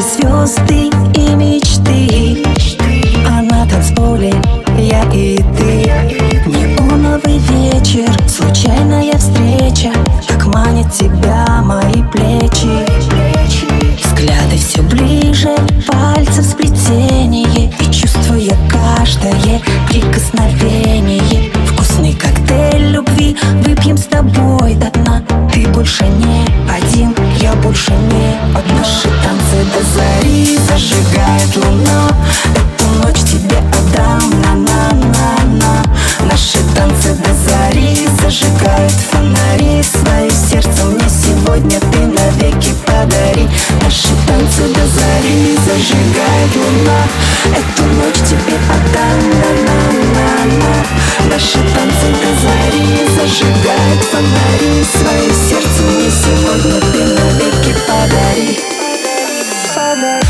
звезды и мечты. А на танцполе я и ты. Неоновый вечер, случайная встреча. Как манит тебя мои плечи. Взгляды все ближе, пальцы в сплетении. И чувствуя каждое прикосновение. Вкусный коктейль любви выпьем с тобой фонари Свое сердце мне сегодня ты навеки подари. Наши танцы до зари зажигает луна. Эту ночь тебе отдам, на-на-на-на Наши танцы до зари зажигают фонари. Свое сердце мне сегодня ты навеки подари. Энергия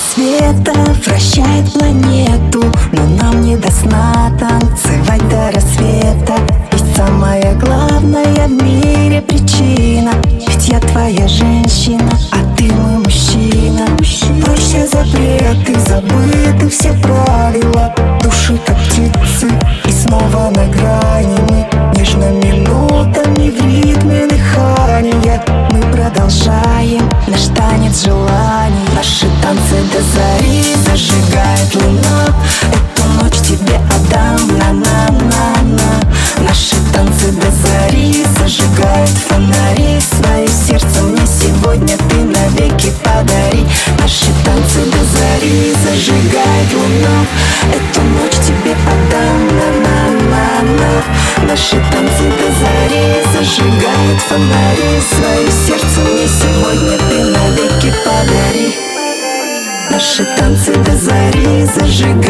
света вращает планету Но нам не до сна танцевать до рассвета. Ведь самая главная в мире причина Ведь я твоя женщина, а ты мой мужчина. Проще запреты, забыты желаний Наши танцы до зари зажигает луна. Эту ночь тебе отдам, на-на-на-на. Наши танцы до зари зажигают фонари. Свое сердце мне сегодня ты навеки подари. Наши танцы до зари зажигает луна. Эту ночь тебе отдам, на-на-на-на. Наши танцы до зари зажигают фонари. Свое Наши танцы до зари зажигает